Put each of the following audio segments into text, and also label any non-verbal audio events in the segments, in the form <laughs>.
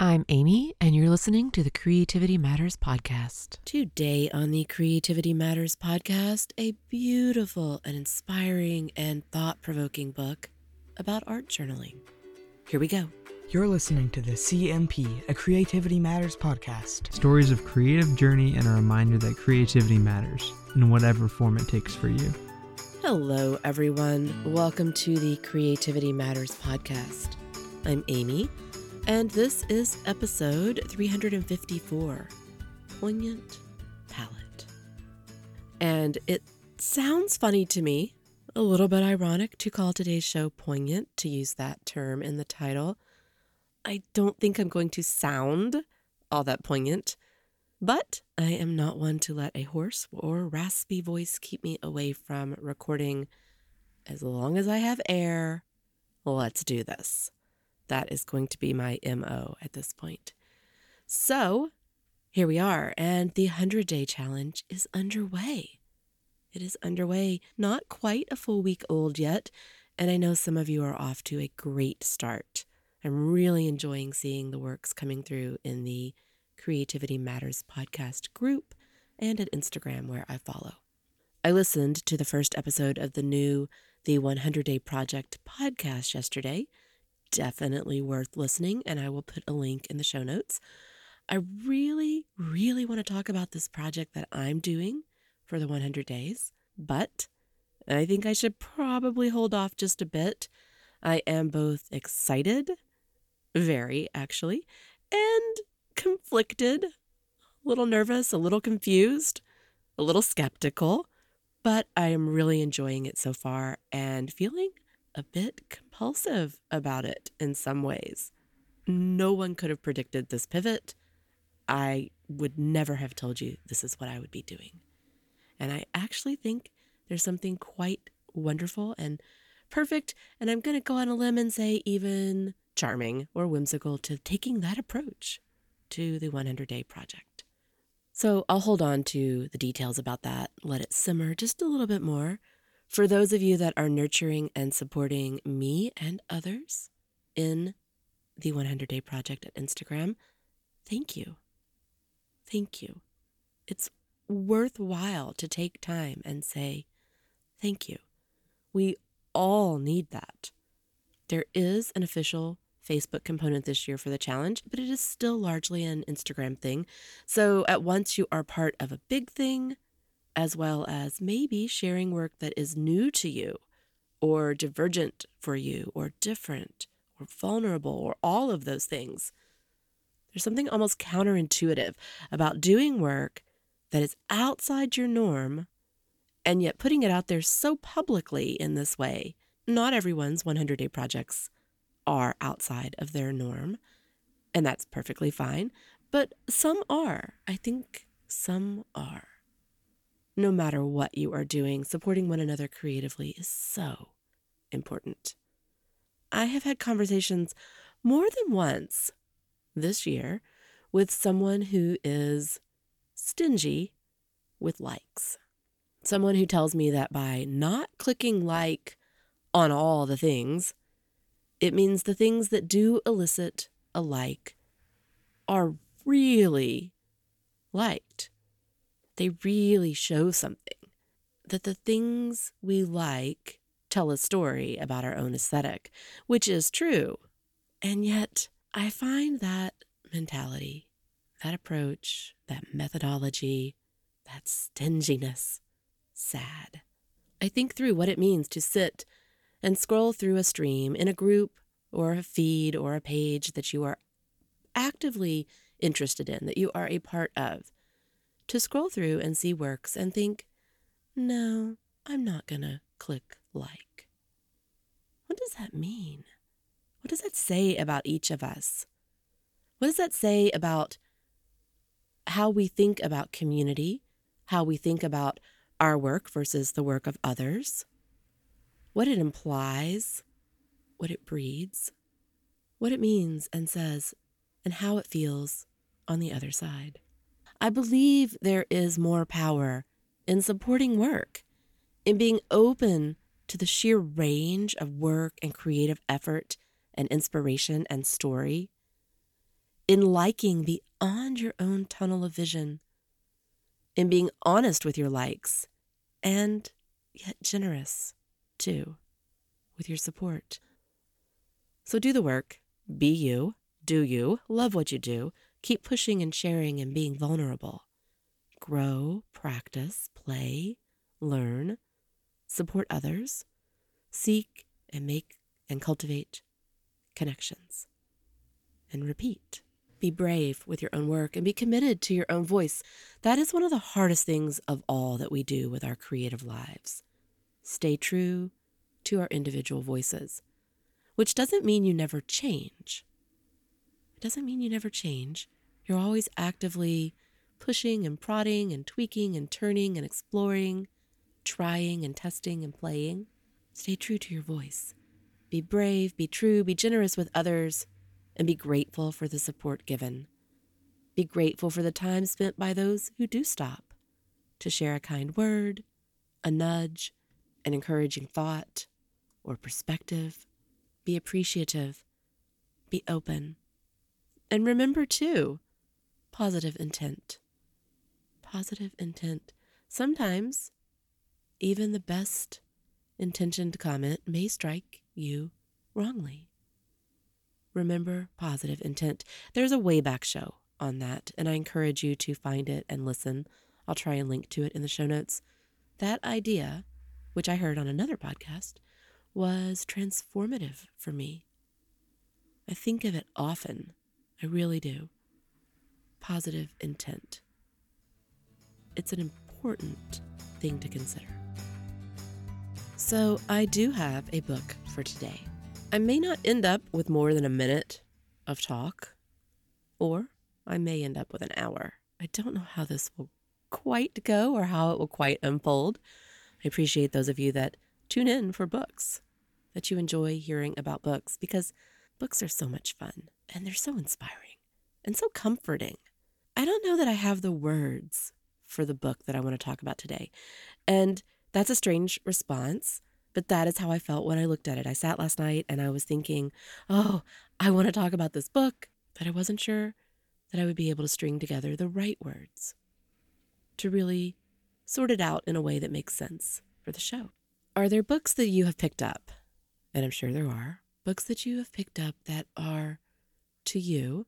I'm Amy, and you're listening to the Creativity Matters podcast. Today on the Creativity Matters podcast, a beautiful and inspiring and thought provoking book about art journaling. Here we go. You're listening to the CMP, a Creativity Matters podcast. Stories of creative journey and a reminder that creativity matters in whatever form it takes for you. Hello, everyone. Welcome to the Creativity Matters podcast. I'm Amy and this is episode 354 Poignant Palette. And it sounds funny to me, a little bit ironic to call today's show poignant, to use that term in the title. I don't think I'm going to sound all that poignant, but I am not one to let a hoarse or raspy voice keep me away from recording. As long as I have air, let's do this. That is going to be my MO at this point. So here we are, and the 100 day challenge is underway. It is underway, not quite a full week old yet, and I know some of you are off to a great start. I'm really enjoying seeing the works coming through in the Creativity Matters podcast group and at Instagram where I follow. I listened to the first episode of the new The 100 Day Project podcast yesterday, definitely worth listening, and I will put a link in the show notes. I really, really want to talk about this project that I'm doing for the 100 days, but I think I should probably hold off just a bit. I am both excited, very actually, and conflicted, a little nervous, a little confused, a little skeptical, but I am really enjoying it so far and feeling a bit compulsive about it in some ways. No one could have predicted this pivot. I would never have told you this is what I would be doing. And I actually think there's something quite wonderful and perfect, and I'm going to go on a limb and say even charming or whimsical to taking that approach to the 100 day project. So I'll hold on to the details about that, let it simmer just a little bit more for those of you that are nurturing and supporting me and others in the 100 Day Project at Instagram, thank you. Thank you. It's worthwhile to take time and say, thank you. We all need that. There is an official Facebook component this year for the challenge, but it is still largely an Instagram thing. So at once you are part of a big thing, as well as maybe sharing work that is new to you or divergent for you or different or vulnerable or all of those things. There's something almost counterintuitive about doing work that is outside your norm and yet putting it out there so publicly in this way. Not everyone's 100 day projects are outside of their norm, and that's perfectly fine, but some are. I think some are no matter what you are doing, supporting one another creatively is so important. I have had conversations more than once this year with someone who is stingy with likes. Someone who tells me that by not clicking like on all the things, it means the things that do elicit a like are really liked they really show something. That the things we like tell a story about our own aesthetic, which is true. And yet, I find that mentality, that approach, that methodology, that stinginess sad. I think through what it means to sit and scroll through a stream in a group or a feed or a page that you are actively interested in, that you are a part of, to scroll through and see works and think, no, I'm not to click like. What does that mean? What does that say about each of us? What does that say about how we think about community, how we think about our work versus the work of others, what it implies, what it breeds, what it means and says, and how it feels on the other side? I believe there is more power in supporting work, in being open to the sheer range of work and creative effort and inspiration and story, in liking beyond your own tunnel of vision, in being honest with your likes, and yet generous, too, with your support. So do the work, be you, do you, love what you do, keep pushing and sharing and being vulnerable. Grow, practice, play, learn, support others, seek and make and cultivate connections, and repeat. Be brave with your own work and be committed to your own voice. That is one of the hardest things of all that we do with our creative lives. Stay true to our individual voices, which doesn't mean you never change. It doesn't mean you never change. You're always actively pushing and prodding and tweaking and turning and exploring, trying and testing and playing. Stay true to your voice. Be brave, be true, be generous with others, and be grateful for the support given. Be grateful for the time spent by those who do stop to share a kind word, a nudge, an encouraging thought, or perspective. Be appreciative. Be open. And remember, too, positive intent. Positive intent. Sometimes, even the best intentioned comment may strike you wrongly. Remember positive intent. There's a Wayback Show on that, and I encourage you to find it and listen. I'll try and link to it in the show notes. That idea, which I heard on another podcast, was transformative for me. I think of it often. I really do. Positive intent. It's an important thing to consider. So, I do have a book for today. I may not end up with more than a minute of talk, or I may end up with an hour. I don't know how this will quite go or how it will quite unfold. I appreciate those of you that tune in for books, that you enjoy hearing about books, because books are so much fun and they're so inspiring and so comforting. I don't know that I have the words for the book that I want to talk about today. And that's a strange response, but that is how I felt when I looked at it. I sat last night and I was thinking, oh, I want to talk about this book, but I wasn't sure that I would be able to string together the right words to really sort it out in a way that makes sense for the show. Are there books that you have picked up? And I'm sure there are books that you have picked up that are to you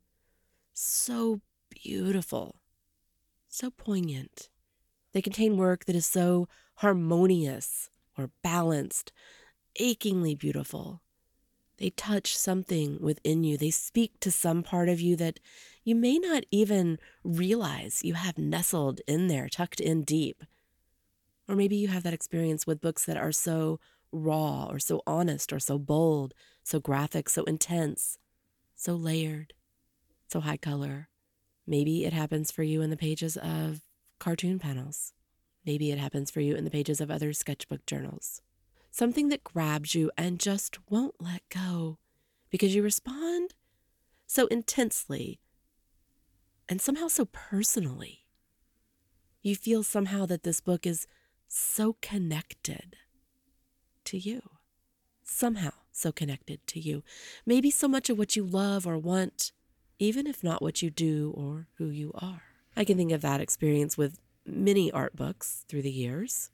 so beautiful, so poignant, they contain work that is so harmonious or balanced, achingly beautiful. They touch something within you. They speak to some part of you that you may not even realize you have nestled in there, tucked in deep. Or maybe you have that experience with books that are so raw or so honest or so bold, so graphic, so intense, so layered, so high color. Maybe it happens for you in the pages of cartoon panels. Maybe it happens for you in the pages of other sketchbook journals. Something that grabs you and just won't let go because you respond so intensely and somehow so personally. You feel somehow that this book is so connected to you. Somehow so connected to you. Maybe so much of what you love or want, even if not what you do or who you are. I can think of that experience with many art books through the years,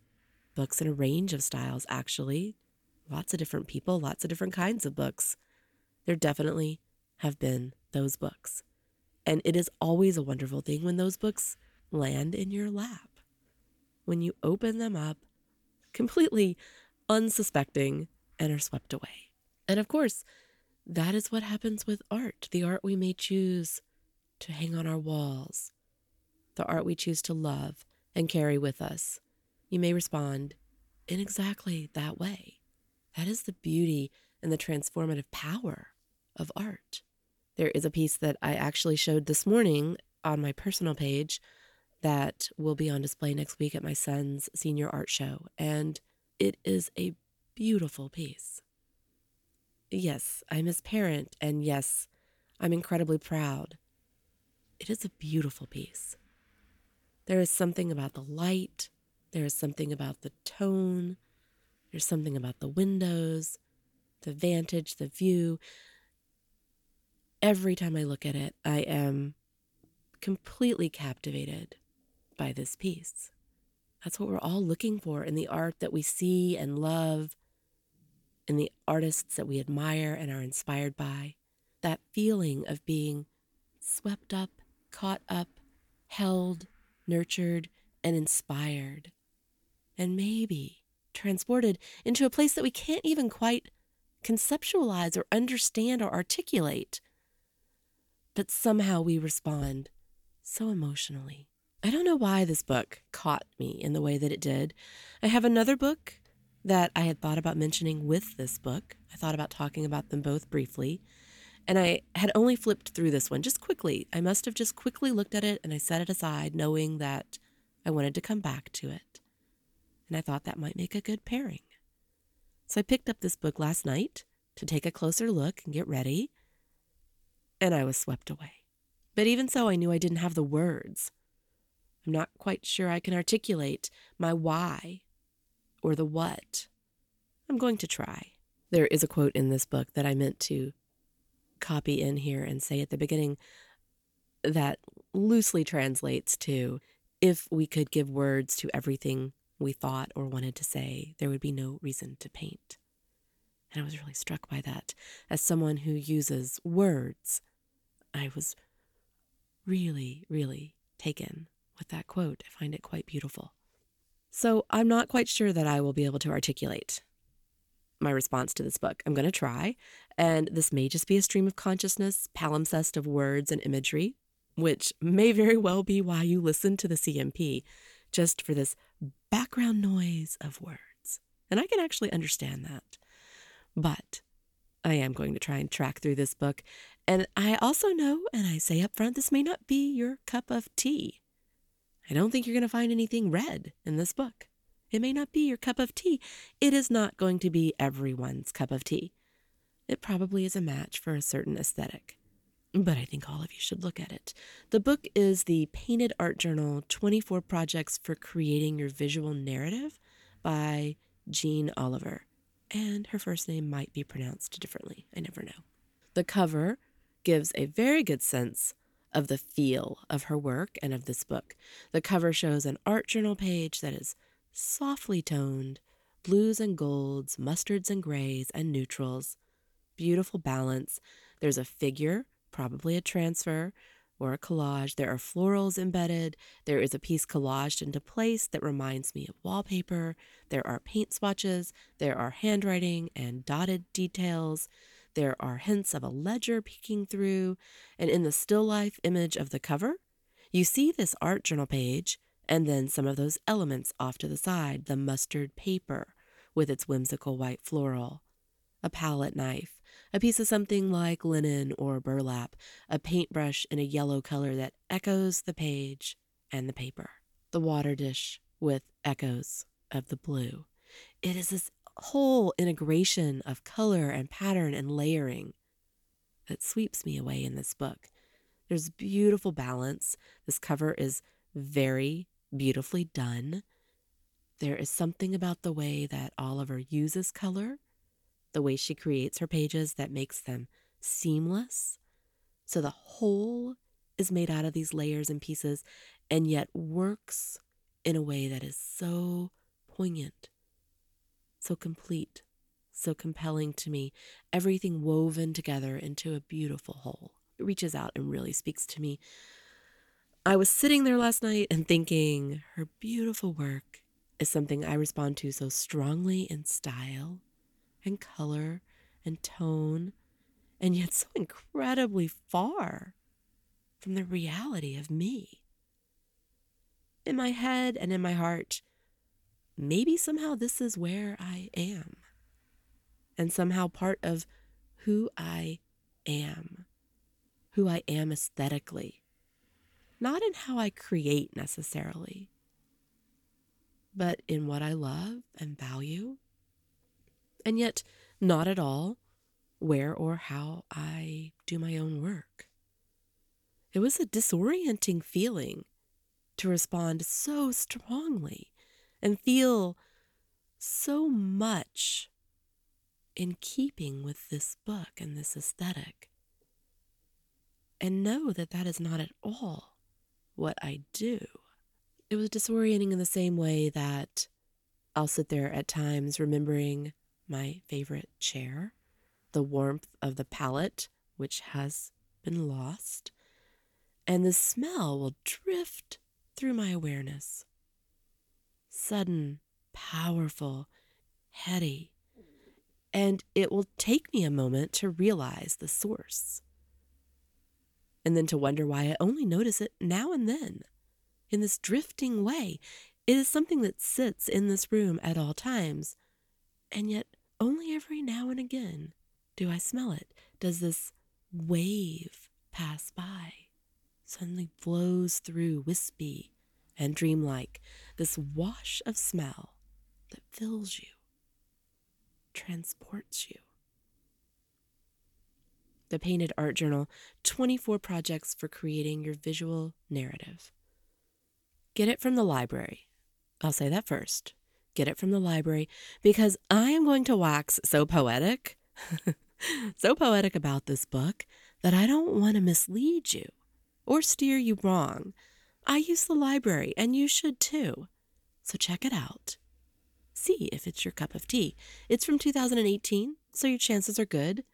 books in a range of styles, actually. Lots of different people, lots of different kinds of books. There definitely have been those books. And it is always a wonderful thing when those books land in your lap. When you open them up completely unsuspecting and are swept away. And of course, that is what happens with art, the art we may choose to hang on our walls, the art we choose to love and carry with us. You may respond in exactly that way. That is the beauty and the transformative power of art. There is a piece that I actually showed this morning on my personal page that will be on display next week at my son's senior art show, and it is a beautiful piece. Yes, I'm his parent, and yes, I'm incredibly proud. It is a beautiful piece. There is something about the light, there is something about the tone, there's something about the windows, the vantage, the view. every time I look at it, I am completely captivated by this piece. That's what we're all looking for in the art that we see and love, in the artists that we admire and are inspired by. That feeling of being swept up, caught up, held, nurtured, and inspired. And maybe transported into a place that we can't even quite conceptualize or understand or articulate. But somehow we respond so emotionally. I don't know why this book caught me in the way that it did. I have another book that I had thought about mentioning with this book. I thought about talking about them both briefly. And I had only flipped through this one just quickly. I must have just quickly looked at it and I set it aside, knowing that I wanted to come back to it. And I thought that might make a good pairing. So I picked up this book last night to take a closer look and get ready. And I was swept away. But even so, I knew I didn't have the words. I'm not quite sure I can articulate my why or the what. I'm going to try. There is a quote in this book that I meant to copy in here and say at the beginning that loosely translates to if we could give words to everything we thought or wanted to say, there would be no reason to paint. And I was really struck by that. As someone who uses words, I was really, really taken with that quote. I find it quite beautiful. So I'm not quite sure that I will be able to articulate my response to this book. I'm going to try, and this may just be a stream of consciousness, palimpsest of words and imagery, which may very well be why you listen to the CMP, just for this background noise of words. And I can actually understand that. But I am going to try and track through this book. And I also know, and I say up front, this may not be your cup of tea. I don't think you're going to find anything red in this book. It may not be your cup of tea. It is not going to be everyone's cup of tea. It probably is a match for a certain aesthetic. But I think all of you should look at it. The book is the Painted Art Journal 24 Projects for Creating Your Visual Narrative by Jeanne Oliver. And her first name might be pronounced differently. I never know. The cover gives a very good sense of the feel of her work and of this book. The cover shows an art journal page that is softly toned, blues and golds, mustards and grays, and neutrals. Beautiful balance. There's a figure, probably a transfer or a collage. There are florals embedded. There is a piece collaged into place that reminds me of wallpaper. There are paint swatches. There are handwriting and dotted details. There are hints of a ledger peeking through, and in the still life image of the cover, you see this art journal page and then some of those elements off to the side the mustard paper with its whimsical white floral, a palette knife, a piece of something like linen or burlap, a paintbrush in a yellow color that echoes the page and the paper, the water dish with echoes of the blue. It is this whole integration of color and pattern and layering that sweeps me away in this book. There's beautiful balance. This cover is very beautifully done. There is something about the way that Oliver uses color, the way she creates her pages that makes them seamless. So the whole is made out of these layers and pieces and yet works in a way that is so poignant so complete, so compelling to me, everything woven together into a beautiful whole. It reaches out and really speaks to me. I was sitting there last night and thinking, her beautiful work is something I respond to so strongly in style and color and tone, and yet so incredibly far from the reality of me. In my head and in my heart, maybe somehow this is where I am. And somehow part of who I am, who I am aesthetically, not in how I create necessarily, but in what I love and value, and yet not at all where or how I do my own work. It was a disorienting feeling to respond so strongly and feel so much in keeping with this book and this aesthetic. and know that that is not at all what I do. It was disorienting in the same way that I'll sit there at times remembering my favorite chair, the warmth of the palette, which has been lost, and the smell will drift through my awareness. Sudden, powerful, heady, and it will take me a moment to realize the source. And then to wonder why I only notice it now and then in this drifting way. It is something that sits in this room at all times, and yet only every now and again do I smell it. Does this wave pass by? Suddenly blows through wispy and dreamlike, this wash of smell that fills you, transports you. The Painted Art Journal 24 projects for creating your visual narrative. Get it from the library. I'll say that first. Get it from the library because I am going to wax so poetic, <laughs> so poetic about this book that I don't want to mislead you or steer you wrong. I use the library and you should too. So check it out. See if it's your cup of tea. It's from 2018, so your chances are good.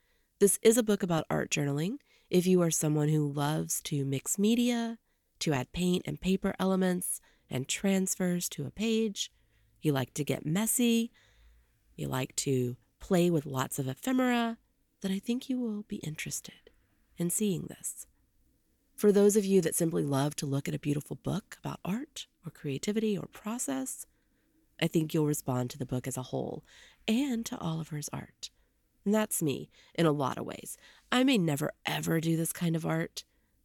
This is a book about art journaling. If you are someone who loves to mix media, to add paint and paper elements and transfers to a page, you like to get messy, you like to play with lots of ephemera, then I think you will be interested in seeing this. For those of you that simply love to look at a beautiful book about art or creativity or process, I think you'll respond to the book as a whole and to Oliver's art. And that's me in a lot of ways. I may never ever do this kind of art,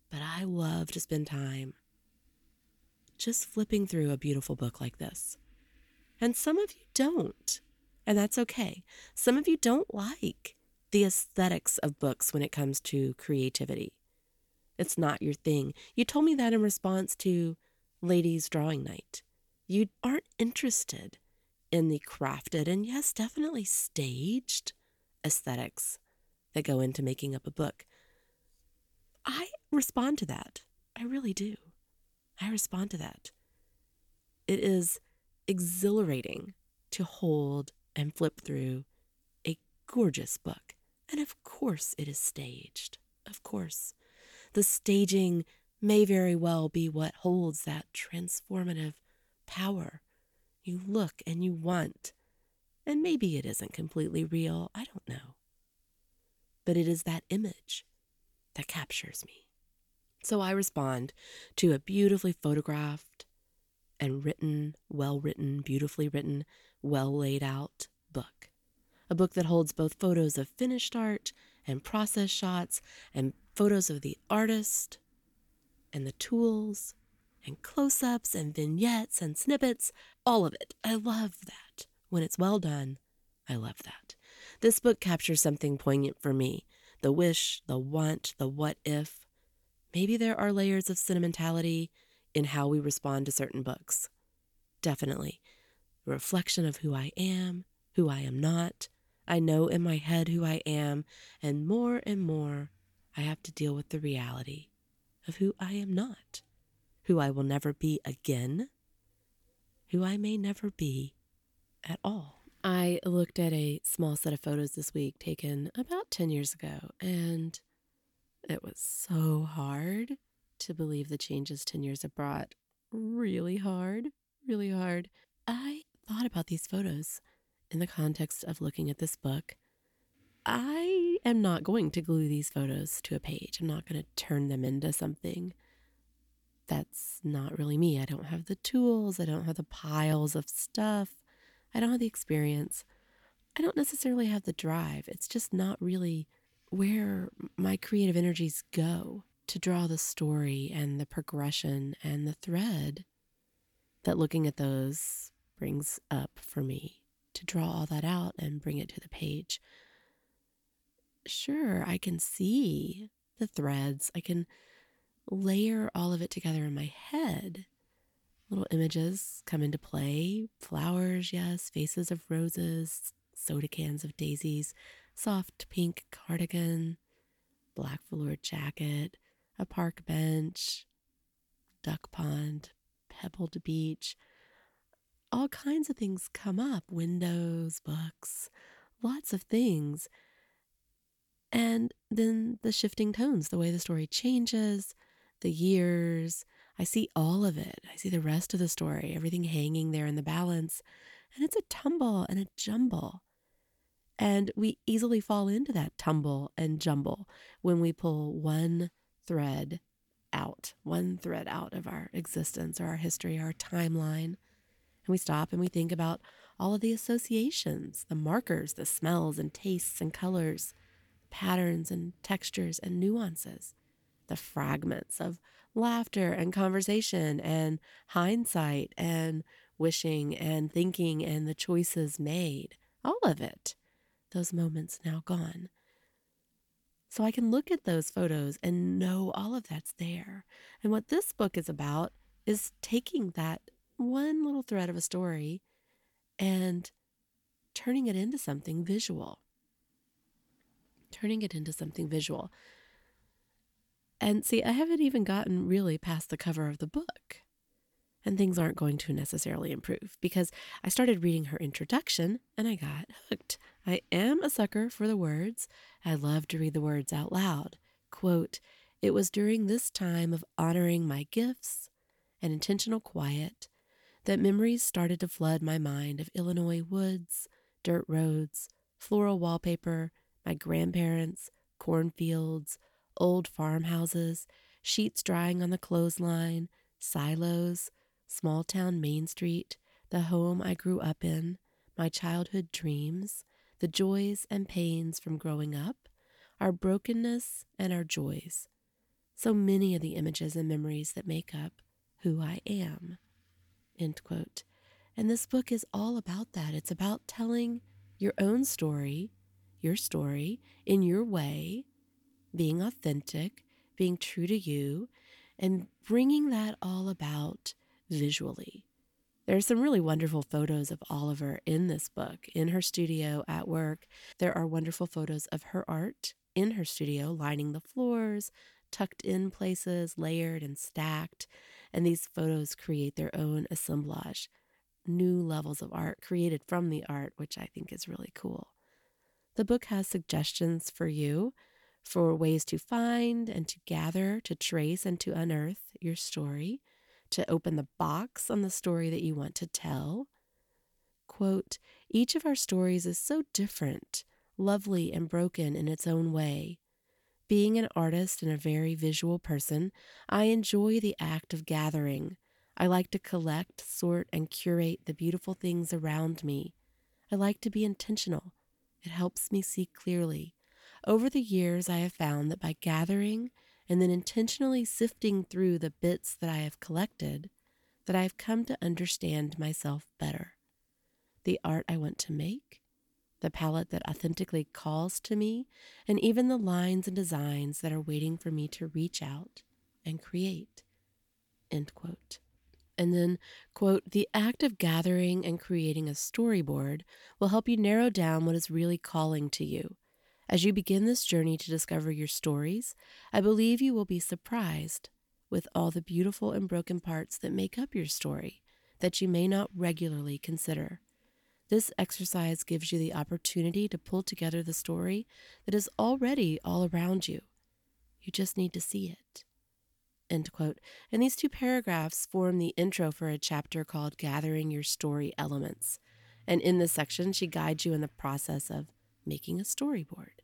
but I love to spend time just flipping through a beautiful book like this. And some of you don't, and that's okay. Some of you don't like the aesthetics of books when it comes to creativity. It's not your thing. You told me that in response to Ladies Drawing Night. You aren't interested in the crafted and, yes, definitely staged aesthetics that go into making up a book. I respond to that. I really do. I respond to that. It is exhilarating to hold and flip through a gorgeous book. And of course, it is staged. Of course. The staging may very well be what holds that transformative power you look and you want and maybe it isn't completely real, I don't know. But it is that image that captures me. So I respond to a beautifully photographed and written, well written, beautifully written, well laid out book. A book that holds both photos of finished art and process shots and photos of the artist and the tools and close ups and vignettes and snippets, all of it. I love that. When it's well done, I love that. This book captures something poignant for me the wish, the want, the what if. Maybe there are layers of sentimentality in how we respond to certain books. Definitely. Reflection of who I am, who I am not. I know in my head who I am, and more and more I have to deal with the reality of who I am not, who I will never be again, who I may never be at all. I looked at a small set of photos this week taken about 10 years ago, and it was so hard to believe the changes 10 years have brought. Really hard, really hard. I thought about these photos in the context of looking at this book. I am not going to glue these photos to a page. I'm not going to turn them into something that's not really me. I don't have the tools, I don't have the piles of stuff. I don't have the experience. I don't necessarily have the drive. It's just not really where my creative energies go to draw the story and the progression and the thread that looking at those brings up for me to draw all that out and bring it to the page. Sure, I can see the threads. I can layer all of it together in my head. Little images come into play. Flowers, yes, faces of roses, soda cans of daisies, soft pink cardigan, black velour jacket, a park bench, duck pond, pebbled beach. All kinds of things come up windows, books, lots of things. And then the shifting tones, the way the story changes, the years. I see all of it. I see the rest of the story, everything hanging there in the balance. And it's a tumble and a jumble. And we easily fall into that tumble and jumble when we pull one thread out, one thread out of our existence or our history, our timeline. And we stop and we think about all of the associations, the markers, the smells and tastes and colors, patterns and textures and nuances, the fragments of laughter and conversation and hindsight and wishing and thinking and the choices made. All of it. Those moments now gone. So I can look at those photos and know all of that's there. And what this book is about is taking that one little thread of a story and turning it into something visual. Turning it into something visual. And see, I haven't even gotten really past the cover of the book. And things aren't going to necessarily improve because I started reading her introduction and I got hooked. I am a sucker for the words. I love to read the words out loud. Quote, It was during this time of honoring my gifts and intentional quiet that memories started to flood my mind of Illinois woods, dirt roads, floral wallpaper, my grandparents, cornfields, old farmhouses, sheets drying on the clothesline, silos, small town Main Street, the home I grew up in, my childhood dreams, the joys and pains from growing up, our brokenness and our joys. So many of the images and memories that make up who I am. End quote. And this book is all about that. It's about telling your own story, your story in your way, being authentic, being true to you, and bringing that all about visually. There are some really wonderful photos of Oliver in this book, in her studio, at work. There are wonderful photos of her art in her studio, lining the floors, tucked in places, layered and stacked. And these photos create their own assemblage, new levels of art created from the art, which I think is really cool. The book has suggestions for you for ways to find and to gather, to trace and to unearth your story to open the box on the story that you want to tell. Quote, each of our stories is so different, lovely, and broken in its own way. Being an artist and a very visual person, I enjoy the act of gathering. I like to collect, sort, and curate the beautiful things around me. I like to be intentional. It helps me see clearly. Over the years, I have found that by gathering and then intentionally sifting through the bits that I have collected, that I have come to understand myself better. The art I want to make, the palette that authentically calls to me, and even the lines and designs that are waiting for me to reach out and create. End quote. And then, quote, the act of gathering and creating a storyboard will help you narrow down what is really calling to you as you begin this journey to discover your stories, I believe you will be surprised with all the beautiful and broken parts that make up your story that you may not regularly consider. This exercise gives you the opportunity to pull together the story that is already all around you. You just need to see it. End quote. And these two paragraphs form the intro for a chapter called Gathering Your Story Elements. And in this section, she guides you in the process of making a storyboard.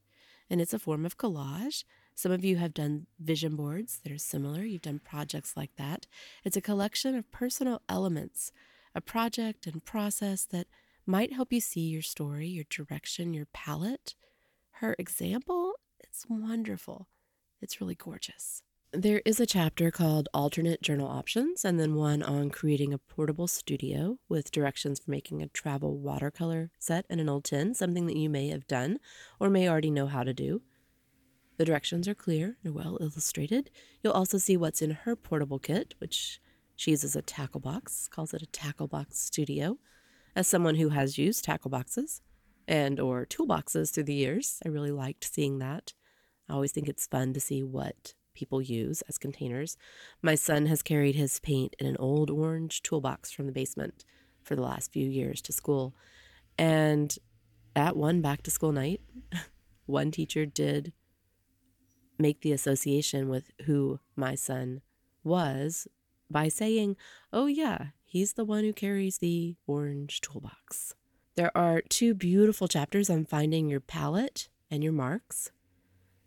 And it's a form of collage. Some of you have done vision boards that are similar. You've done projects like that. It's a collection of personal elements, a project and process that might help you see your story, your direction, your palette. Her example, it's wonderful. It's really gorgeous. There is a chapter called Alternate Journal Options, and then one on creating a portable studio with directions for making a travel watercolor set in an old tin, something that you may have done or may already know how to do. The directions are clear and well illustrated. You'll also see what's in her portable kit, which she uses a tackle box, calls it a tackle box studio. As someone who has used tackle boxes and or toolboxes through the years, I really liked seeing that. I always think it's fun to see what people use as containers. My son has carried his paint in an old orange toolbox from the basement for the last few years to school. And at one back to school night, <laughs> one teacher did make the association with who my son was by saying, Oh, yeah, he's the one who carries the orange toolbox. There are two beautiful chapters on finding your palette and your marks,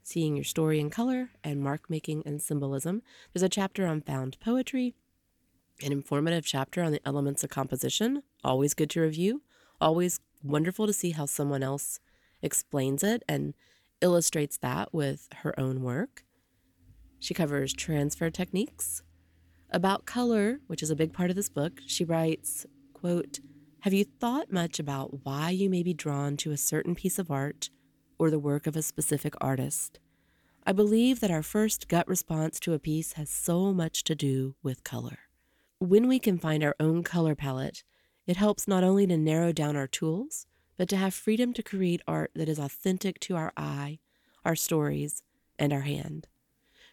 seeing your story in color, and mark making and symbolism. There's a chapter on found poetry, an informative chapter on the elements of composition, always good to review, always wonderful to see how someone else explains it and illustrates that with her own work. She covers transfer techniques. About color, which is a big part of this book, she writes, quote, Have you thought much about why you may be drawn to a certain piece of art or the work of a specific artist? I believe that our first gut response to a piece has so much to do with color. When we can find our own color palette, it helps not only to narrow down our tools, but to have freedom to create art that is authentic to our eye, our stories, and our hand.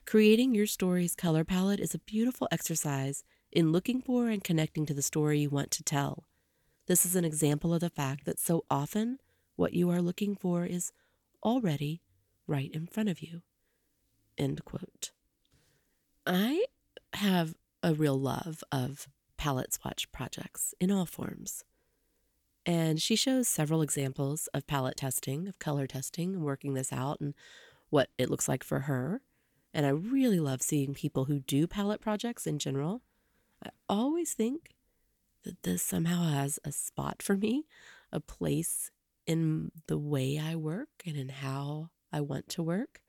Creating your story's color palette is a beautiful exercise in looking for and connecting to the story you want to tell. This is an example of the fact that so often what you are looking for is already right in front of you. End quote. I have a real love of palette swatch projects in all forms. And she shows several examples of palette testing, of color testing, and working this out and what it looks like for her. And I really love seeing people who do palette projects in general. I always think that this somehow has a spot for me, a place in the way I work and in how I want to work.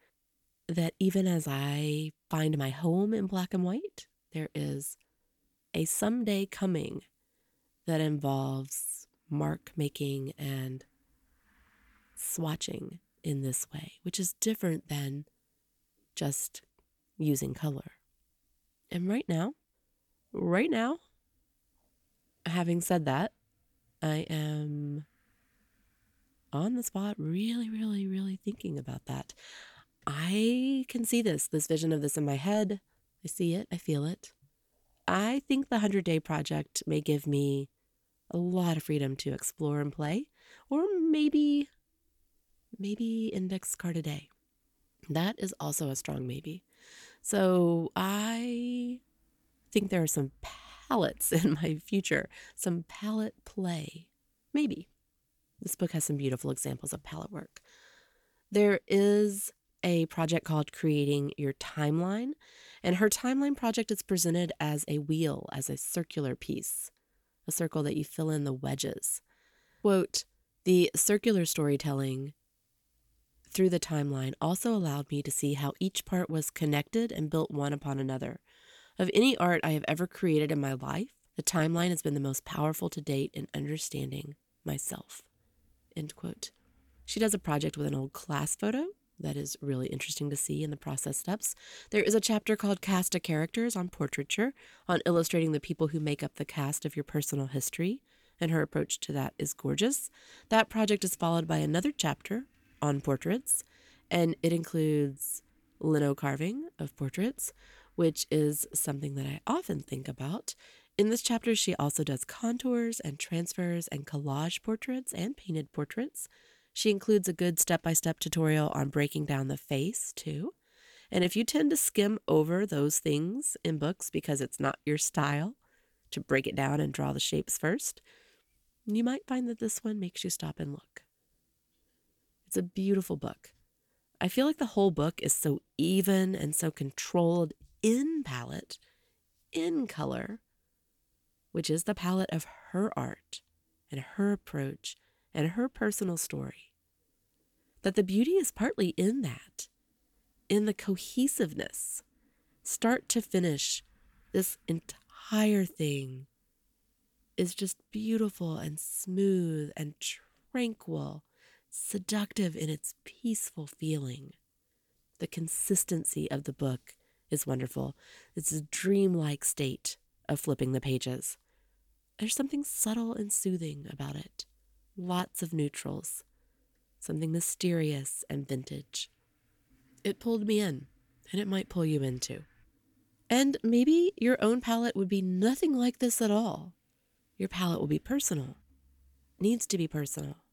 That even as I find my home in black and white, there is a someday coming that involves mark making and swatching in this way, which is different than just using color. And right now, right now, having said that, I am on the spot really, really, really thinking about that. I can see this, this vision of this in my head. I see it, I feel it. I think the 100 Day Project may give me a lot of freedom to explore and play, or maybe, maybe index card a day. That is also a strong maybe. So I think there are some palettes <laughs> in my future, some palette play. Maybe. This book has some beautiful examples of palette work. There is a project called Creating Your Timeline, and her timeline project is presented as a wheel, as a circular piece, a circle that you fill in the wedges. Quote, the circular storytelling through the timeline also allowed me to see how each part was connected and built one upon another. Of any art I have ever created in my life, the timeline has been the most powerful to date in understanding myself. End quote. She does a project with an old class photo that is really interesting to see in the process steps. There is a chapter called Cast of Characters on portraiture, on illustrating the people who make up the cast of your personal history, and her approach to that is gorgeous. That project is followed by another chapter on portraits, and it includes lino carving of portraits, which is something that I often think about. In this chapter, she also does contours and transfers and collage portraits and painted portraits. She includes a good step by step tutorial on breaking down the face, too. And if you tend to skim over those things in books because it's not your style to break it down and draw the shapes first, you might find that this one makes you stop and look. It's a beautiful book. I feel like the whole book is so even and so controlled in palette, in color, which is the palette of her art and her approach and her personal story. That the beauty is partly in that, in the cohesiveness, start to finish. This entire thing is just beautiful and smooth and tranquil seductive in its peaceful feeling. The consistency of the book is wonderful. It's a dreamlike state of flipping the pages. There's something subtle and soothing about it. Lots of neutrals, something mysterious and vintage. It pulled me in. and it might pull you into. And maybe your own palette would be nothing like this at all. Your palette will be personal, needs to be personal,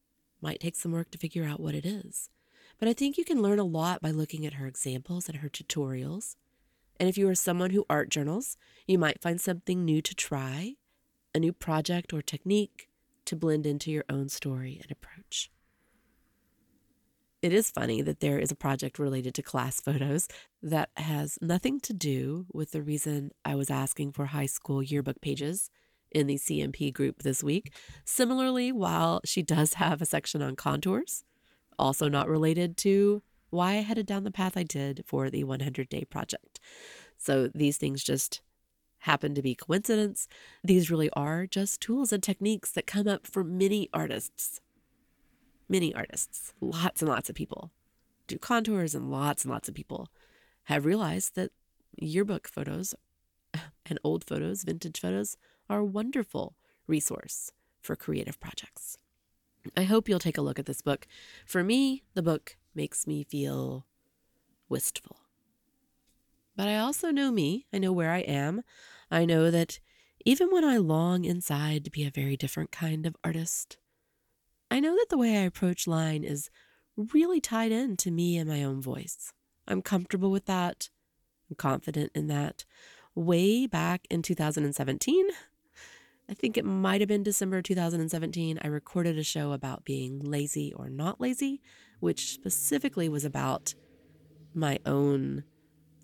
might take some work to figure out what it is. But I think you can learn a lot by looking at her examples and her tutorials. And if you are someone who art journals, you might find something new to try, a new project or technique to blend into your own story and approach. It is funny that there is a project related to class photos that has nothing to do with the reason I was asking for high school yearbook pages in the CMP group this week. Similarly, while she does have a section on contours, also not related to why I headed down the path I did for the 100 day project. So these things just happen to be coincidence. These really are just tools and techniques that come up for many artists many artists, lots and lots of people do contours, and lots and lots of people have realized that yearbook photos and old photos, vintage photos, are a wonderful resource for creative projects. I hope you'll take a look at this book. For me, the book makes me feel wistful. But I also know me. I know where I am. I know that even when I long inside to be a very different kind of artist, I know that the way I approach line is really tied in to me and my own voice. I'm comfortable with that. I'm confident in that. Way back in 2017, I think it might have been December 2017, I recorded a show about being lazy or not lazy, which specifically was about my own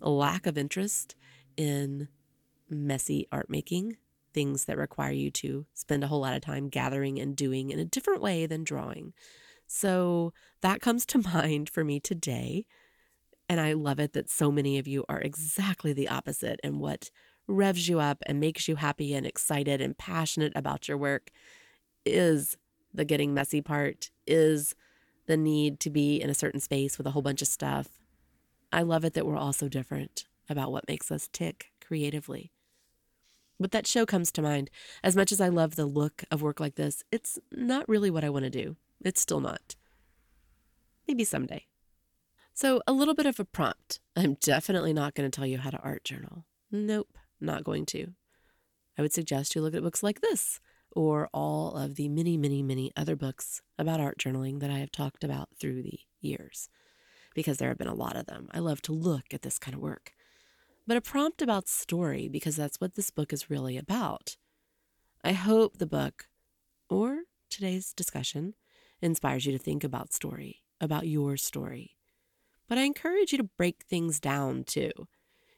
lack of interest in messy art making things that require you to spend a whole lot of time gathering and doing in a different way than drawing. So that comes to <laughs> mind for me today. And I love it that so many of you are exactly the opposite. And what revs you up and makes you happy and excited and passionate about your work is the getting messy part, is the need to be in a certain space with a whole bunch of stuff. I love it that we're all so different about what makes us tick creatively. But that show comes to mind. As much as I love the look of work like this, it's not really what I want to do. It's still not. Maybe someday. So, a little bit of a prompt. I'm definitely not going to tell you how to art journal. Nope, not going to. I would suggest you look at books like this or all of the many, many, many other books about art journaling that I have talked about through the years, because there have been a lot of them. I love to look at this kind of work but a prompt about story because that's what this book is really about. I hope the book or today's discussion inspires you to think about story, about your story. But I encourage you to break things down too.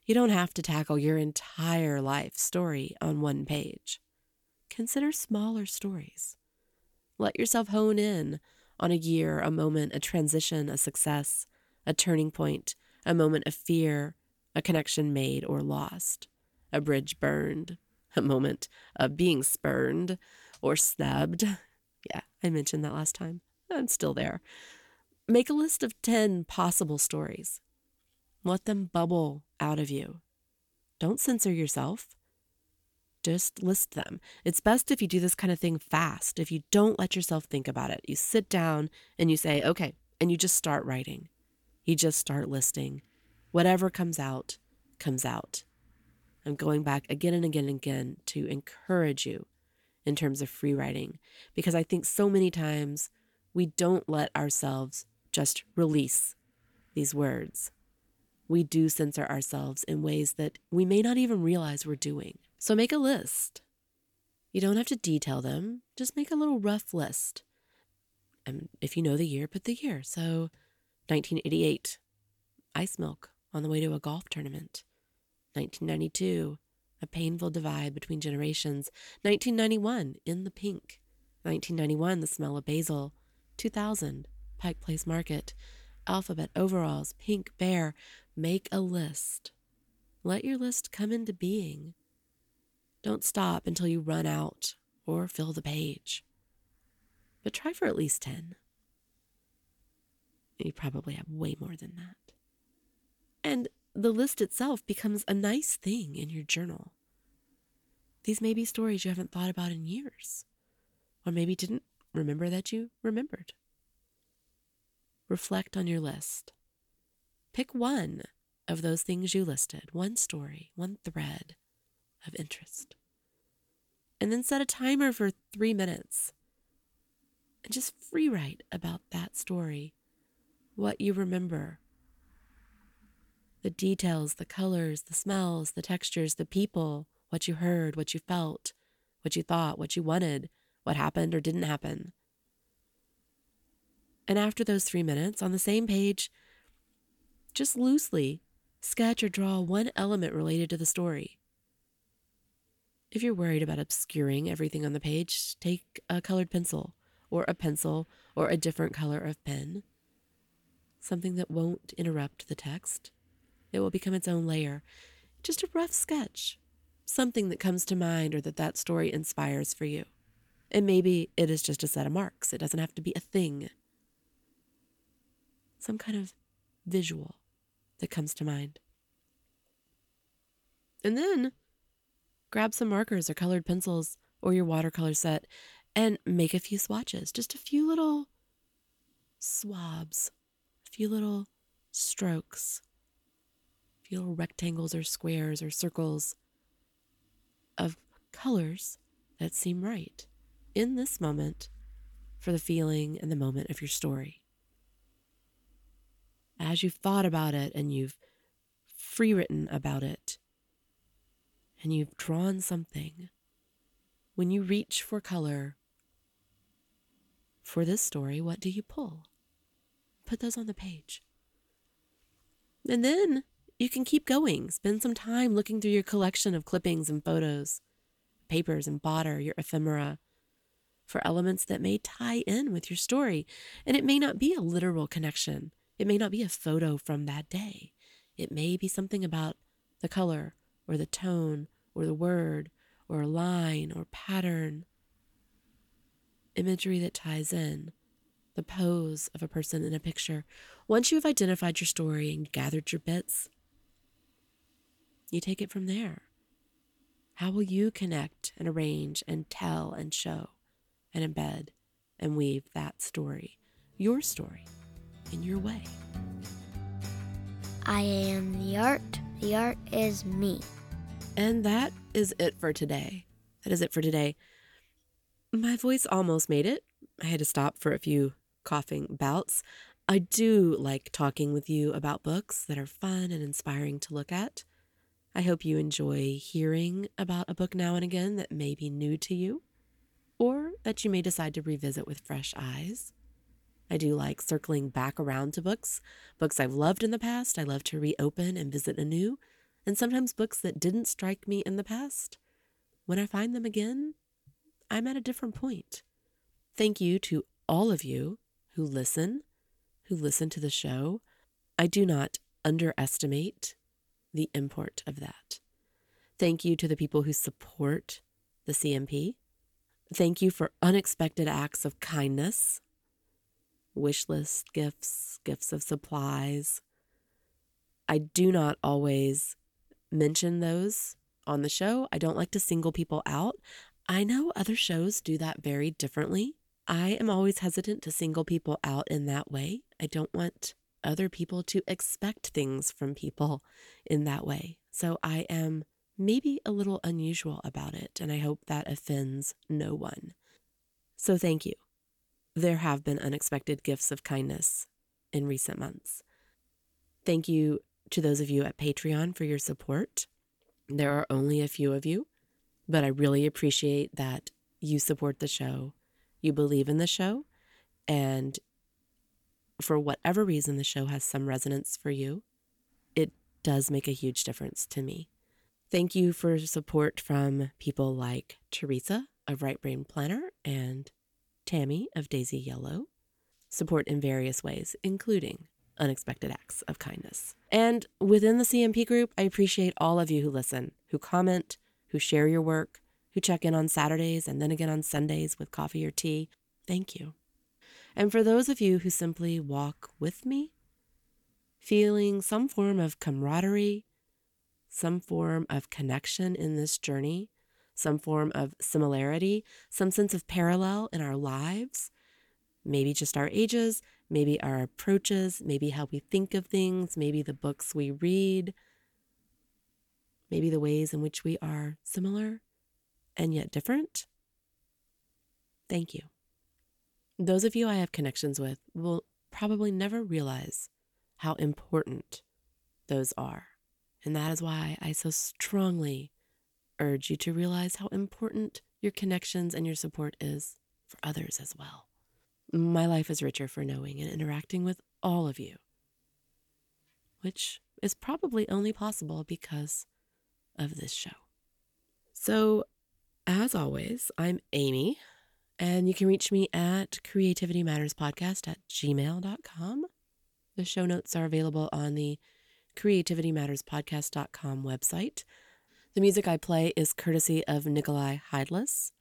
You don't have to tackle your entire life story on one page. Consider smaller stories. Let yourself hone in on a year, a moment, a transition, a success, a turning point, a moment of fear, a connection made or lost, a bridge burned, a moment of being spurned or snubbed. Yeah, I mentioned that last time. I'm still there. Make a list of 10 possible stories. Let them bubble out of you. Don't censor yourself. Just list them. It's best if you do this kind of thing fast, if you don't let yourself think about it. You sit down and you say, okay, and you just start writing. You just start listing. Whatever comes out, comes out. I'm going back again and again and again to encourage you in terms of free writing because I think so many times we don't let ourselves just release these words. We do censor ourselves in ways that we may not even realize we're doing. So make a list. You don't have to detail them, just make a little rough list. And if you know the year, put the year. So 1988, ice milk on the way to a golf tournament. 1992, a painful divide between generations. 1991, in the pink. 1991, the smell of basil. 2000, Pike Place Market. Alphabet overalls, pink bear. Make a list. Let your list come into being. Don't stop until you run out or fill the page. But try for at least 10. You probably have way more than that. And the list itself becomes a nice thing in your journal. These may be stories you haven't thought about in years, or maybe didn't remember that you remembered. Reflect on your list. Pick one of those things you listed, one story, one thread of interest. And then set a timer for three minutes and just free write about that story, what you remember, the details, the colors, the smells, the textures, the people, what you heard, what you felt, what you thought, what you wanted, what happened or didn't happen. And after those three minutes, on the same page, just loosely sketch or draw one element related to the story. If you're worried about obscuring everything on the page, take a colored pencil or a pencil or a different color of pen, something that won't interrupt the text. It will become its own layer. Just a rough sketch, something that comes to mind or that that story inspires for you. And maybe it is just a set of marks. It doesn't have to be a thing. Some kind of visual that comes to mind. And then grab some markers or colored pencils or your watercolor set and make a few swatches, just a few little swabs, a few little strokes, a few little rectangles or squares or circles of colors that seem right in this moment for the feeling and the moment of your story. As you've thought about it and you've free written about it and you've drawn something, when you reach for color for this story, what do you pull? Put those on the page. And then you can keep going. Spend some time looking through your collection of clippings and photos, papers and bodder, your ephemera, for elements that may tie in with your story. And it may not be a literal connection, it may not be a photo from that day. It may be something about the color or the tone or the word or a line or pattern imagery that ties in, the pose of a person in a picture. Once you've identified your story and gathered your bits, you take it from there. How will you connect and arrange and tell and show and embed and weave that story, your story, in your way? I am the art, the art is me. And that is it for today. That is it for today. My voice almost made it. I had to stop for a few coughing bouts. I do like talking with you about books that are fun and inspiring to look at. I hope you enjoy hearing about a book now and again that may be new to you, or that you may decide to revisit with fresh eyes. I do like circling back around to books, books I've loved in the past, I love to reopen and visit anew, and sometimes books that didn't strike me in the past. When I find them again, I'm at a different point. Thank you to all of you who listen, who listen to the show. I do not underestimate the import of that. Thank you to the people who support the CMP. Thank you for unexpected acts of kindness, wish list gifts, gifts of supplies. I do not always mention those on the show. I don't like to single people out. I know other shows do that very differently. I am always hesitant to single people out in that way. I don't want other people to expect things from people in that way. So I am maybe a little unusual about it, and I hope that offends no one. So thank you. There have been unexpected gifts of kindness in recent months. Thank you to those of you at Patreon for your support. There are only a few of you, but I really appreciate that you support the show, you believe in the show, and for whatever reason the show has some resonance for you, it does make a huge difference to me. Thank you for support from people like Teresa of Right Brain Planner and Tammy of Daisy Yellow. Support in various ways, including unexpected acts of kindness. And within the CMP group, I appreciate all of you who listen, who comment, who share your work, who check in on Saturdays and then again on Sundays with coffee or tea. Thank you. And for those of you who simply walk with me, feeling some form of camaraderie, some form of connection in this journey, some form of similarity, some sense of parallel in our lives, maybe just our ages, maybe our approaches, maybe how we think of things, maybe the books we read, maybe the ways in which we are similar and yet different. Thank you. Those of you I have connections with will probably never realize how important those are. And that is why I so strongly urge you to realize how important your connections and your support is for others as well. My life is richer for knowing and interacting with all of you, which is probably only possible because of this show. So, as always, I'm Amy, and you can reach me at creativitymatterspodcast at gmail.com. The show notes are available on the creativitymatterspodcast.com website. The music I play is courtesy of Nikolai Heidlas.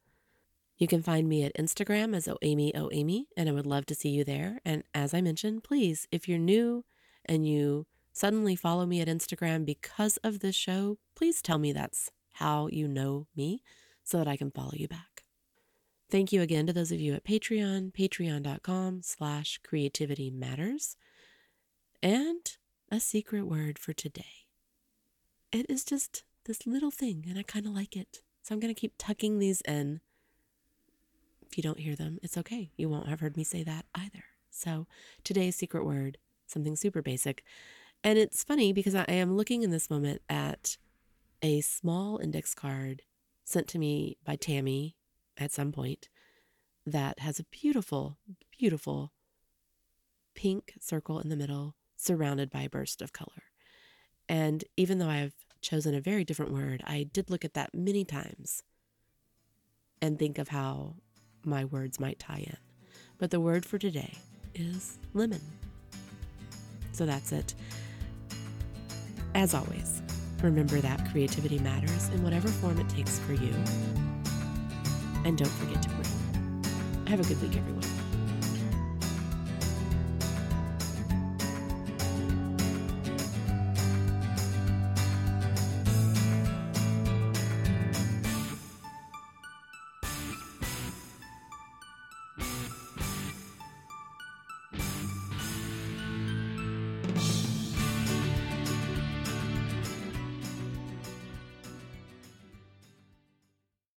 You can find me at Instagram as OAmy, and I would love to see you there. And as I mentioned, please, if you're new and you suddenly follow me at Instagram because of this show, please tell me that's how you know me so that I can follow you back. Thank you again to those of you at Patreon, patreon.com slash creativity matters. And a secret word for today. It is just this little thing, and I kind of like it. So I'm going to keep tucking these in. If you don't hear them, it's okay. You won't have heard me say that either. So today's secret word, something super basic. And it's funny because I am looking in this moment at a small index card sent to me by Tammy at some point that has a beautiful, beautiful pink circle in the middle surrounded by a burst of color. And even though I have chosen a very different word, I did look at that many times and think of how my words might tie in. But the word for today is lemon. So that's it. As always, remember that creativity matters in whatever form it takes for you. And don't forget to breathe. Have a good week, everyone.